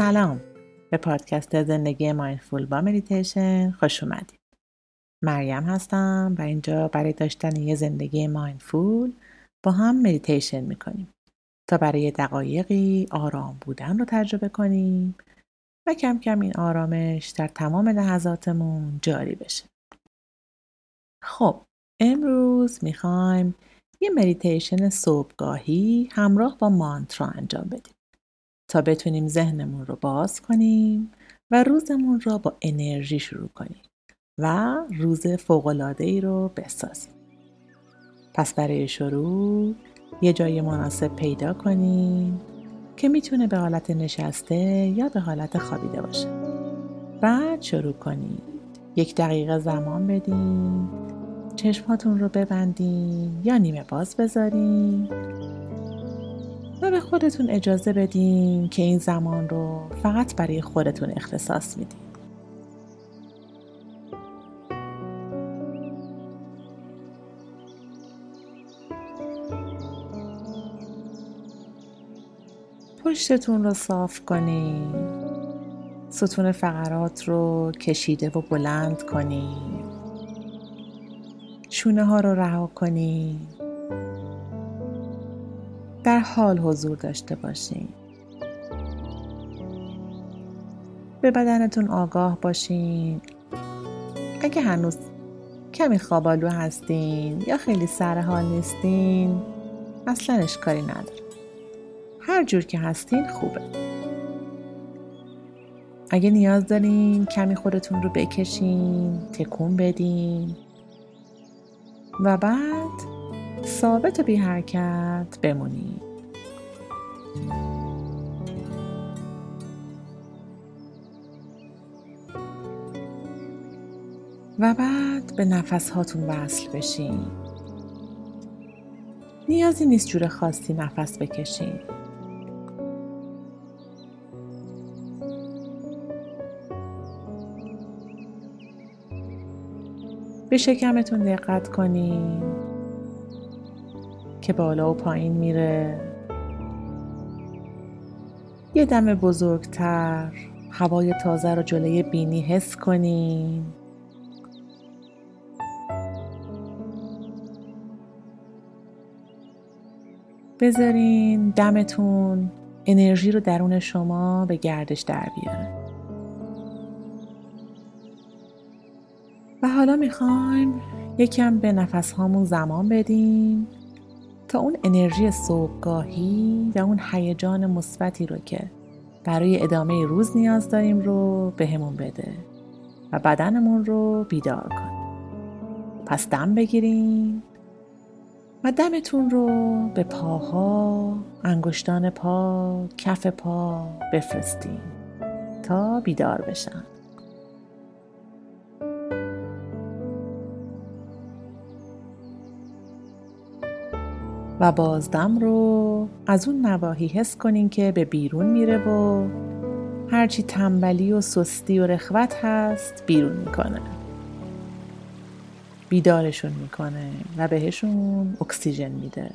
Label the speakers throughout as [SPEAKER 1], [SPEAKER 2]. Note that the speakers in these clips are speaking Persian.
[SPEAKER 1] سلام. به پادکست زندگی mindful با مدیتیشن خوش اومدید. مریم هستم و اینجا برای داشتن یه زندگی mindful با هم مدیتیشن می‌کنیم تا برای دقایقی آرام بودن رو تجربه کنیم و کم کم این آرامش در تمام لحظاتمون جاری بشه. خب امروز می‌خوایم یه مدیتیشن صبحگاهی همراه با مانترا انجام بدیم. تا بتونیم ذهنمون رو باز کنیم و روزمون رو با انرژی شروع کنیم و روز ای رو بسازیم. پس برای شروع یه جای مناسب پیدا کنیم که می‌تونه به حالت نشسته یا به حالت خوابیده باشه. بعد شروع کنید. یک دقیقه زمان بدین چشماتون رو ببندین یا نیمه باز بذارین. و به خودتون اجازه بدین که این زمان رو فقط برای خودتون اختصاص میدین. پشتتون رو صاف کنید ستون فقرات رو کشیده و بلند کنید شونه ها رو رها کنید در حال حضور داشته باشین. به بدنتون آگاه باشین. اگه هنوز کمی خوابالو هستین یا خیلی سر حال نیستین اصلا اشکالی نداره. هر جور که هستین خوبه. اگه نیاز دارین کمی خودتون رو بکشین تکون بدین. و بعد ثابت و بی حرکت بمونید. و بعد به نفس هاتون وصل بشین. نیازی نیست جور خاصی نفس بکشین. به شکمتون دقت کنین. که بالا و پایین میره. یه دم بزرگتر هوای تازه رو جلوی بینی حس کنین بذارین دمتون انرژی رو درون شما به گردش در بیاره. و حالا می‌خوایم یکم به نفس هامون زمان بدیم. تا اون انرژی صبحگاهی و اون هیجان مثبتی رو که برای ادامه روز نیاز داریم رو بهمون به بده و بدنمون رو بیدار کنه پس دم بگیریم و دمتون رو به پاها، انگشتان پا، کف پا بفرستیم تا بیدار بشن. و بازدم رو از اون نواحی حس کنین که به بیرون میره و هرچی تنبلی و سستی و رخوت هست بیرون می‌کنه. بیدارشون می‌کنه و بهشون اکسیژن میده.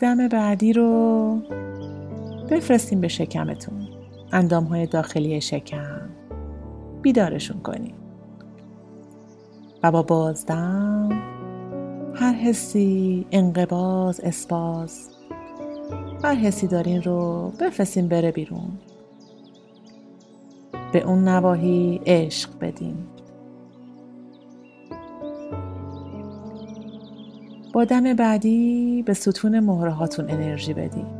[SPEAKER 1] دم بعدی رو بفرستیم به شکمتون. اندام های داخلی شکم. بیدارشون کنیم. و با بازدم. هر حسی انقباز اسپاز هر حسی دارین رو بفرستین بره بیرون. به اون نواحی عشق بدین. با دم بعدی به ستون مهره انرژی بدین.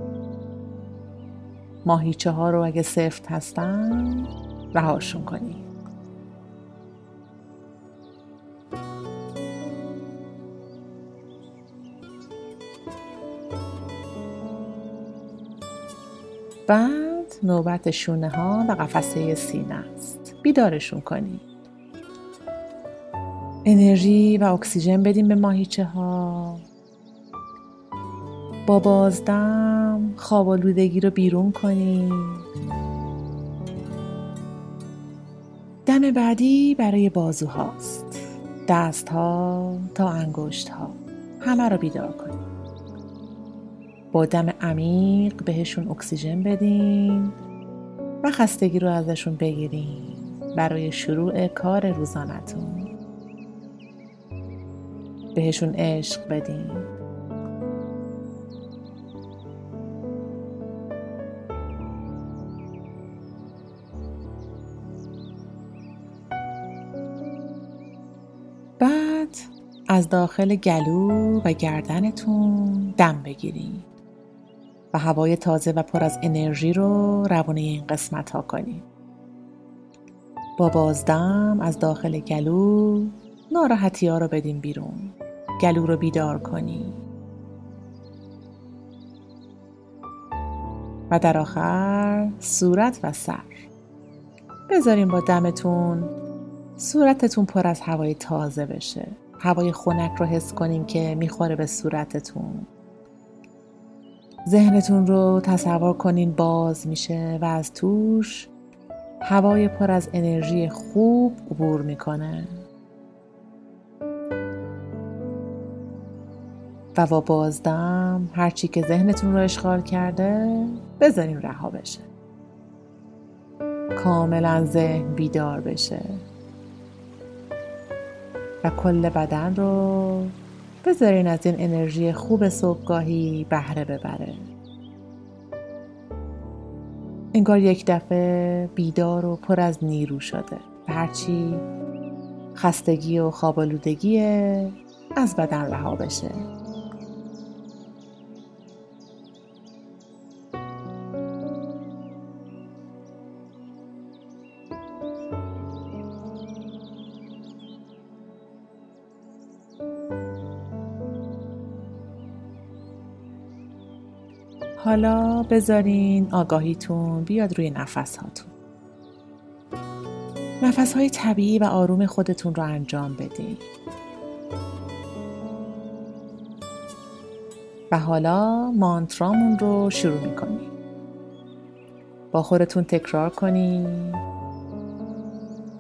[SPEAKER 1] ماهیچه ها رو اگه سفت هستن رهاشون کنی. بعد نوبت شونه ها و قفسه سینه است. بیدارشون کنی. انرژی و اکسیژن بدیم به ماهیچه ها با بازدم خواب آلودگی رو بیرون کنید دم بعدی برای بازوهاست. دست ها تا انگشت ها همه رو بیدار کنید با دم عمیق بهشون اکسیژن بدین و خستگی رو ازشون بگیرین برای شروع کار روزانتون بهشون عشق بدین از داخل گلو و گردنتون دم بگیرید و هوای تازه و پر از انرژی رو روانه این قسمت ها کنید. با بازدم از داخل گلو ناراحتی ها رو بدین بیرون. گلو رو بیدار کنید. و در آخر صورت و سر بذارین با دمتون صورتتون پر از هوای تازه بشه هوای خنک رو حس کنین که می‌خوره به صورتتون. ذهنتون رو تصور کنین باز میشه و از توش هوای پر از انرژی خوب عبور می‌کنه. و با بازدم هرچی که ذهنتون رو اشغال کرده بذارین رها بشه. کاملا ذهن بیدار بشه. و کل بدن رو بذارین از این انرژی خوب صبحگاهی بهره ببره. انگار یک دفعه بیدار و پر از نیرو شده و هرچی خستگی و خوابالودگی از بدن رها بشه. حالا بذارین آگاهیتون بیاد روی نفس هاتون نفس های طبیعی و آروم خودتون رو انجام بدین. و حالا مانترامون رو شروع می‌کنیم. با خودتون تکرار کنید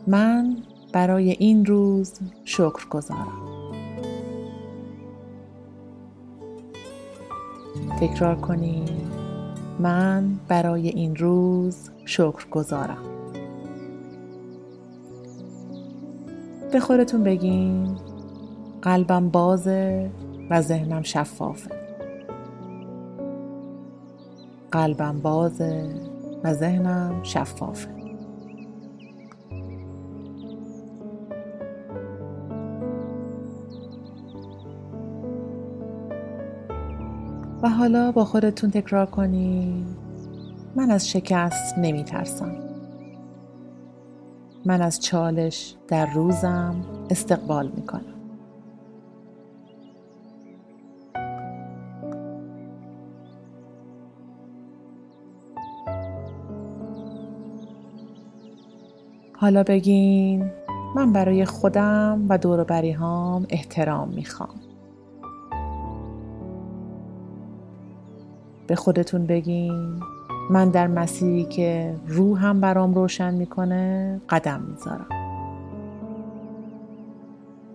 [SPEAKER 1] من برای این روز شکر گذارم تکرار کنید من برای این روز شکر گذارم به خودتون بگین قلبم بازه و ذهنم شفافه. قلبم بازه و ذهنم شفافه. و حالا با خودتون تکرار کنید من از شکست نمی ترسم من از چالش در روزم استقبال می کنم حالا بگین من برای خودم و دور هام احترام می‌خوام. به خودتون بگین. من در مسیری که روحم برام روشن می‌کنه قدم می‌ذارم.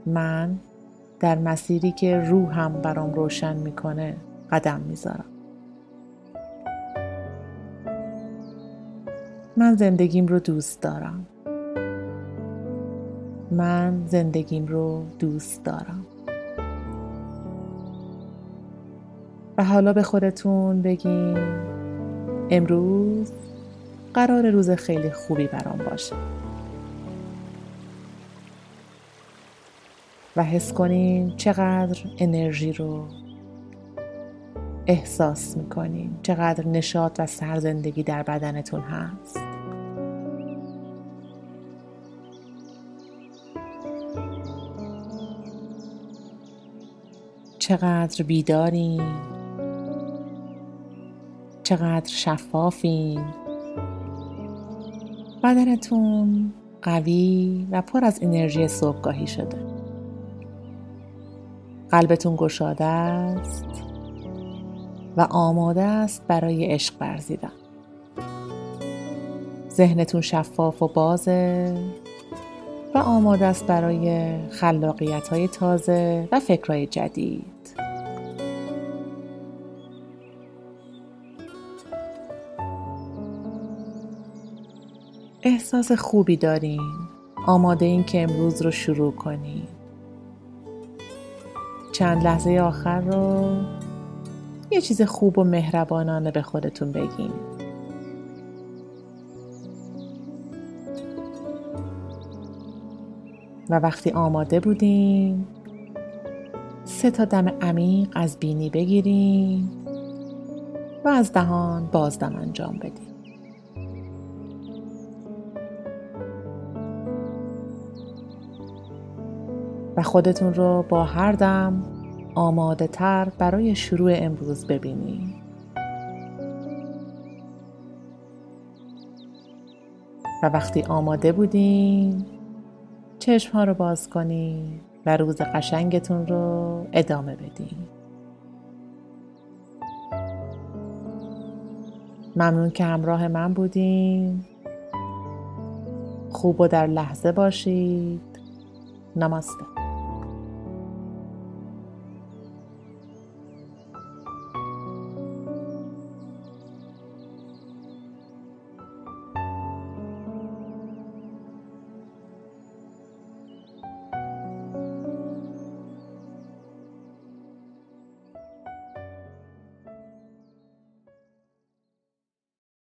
[SPEAKER 1] من در مسیری که روحم برام روشن می‌کنه قدم می‌ذارم. من زندگیم رو دوست دارم. من زندگیم رو دوست دارم. و حالا به خودتون بگین. امروز قرار روز خیلی خوبی برام باشه. و حس کنین چقدر انرژی رو احساس می‌کنین. چقدر نشاط و سرزندگی در بدنتون هست. چقدر بیدارین. چقدر شفافین. بدنتون قوی و پر از انرژی صبحگاهی شده. قلبتون گشاده است و آماده است برای عشق ورزیدن. ذهنتون شفاف و بازه و آماده است برای خلاقیت های تازه و فکرهای جدید. احساس خوبی داریم آماده این که امروز رو شروع کنیم چند لحظه آخر رو یه چیز خوب و مهربانانه به خودتون بگین. و وقتی آماده بودیم سه تا دم عمیق از بینی بگیریم و از دهان بازدم انجام بدیم و خودتون رو با هر دم آماده تر برای شروع امروز ببینید. و وقتی آماده بودین چشم ها رو باز کنید و روز قشنگتون رو ادامه بدین. ممنون که همراه من بودین. خوب و در لحظه باشید. نماسته.